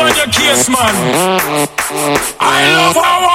on your case, man. I love how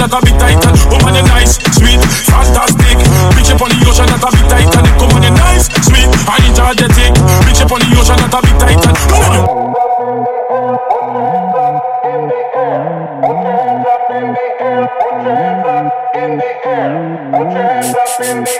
not a big titan. Woman, you nice, sweet, fantastic. Bitch up on the ocean, not a big titan. Come on, you nice, sweet, and energetic. Bitch up on the ocean, not a big titan. in the air, put your hands up in the air, put your hands up in the air,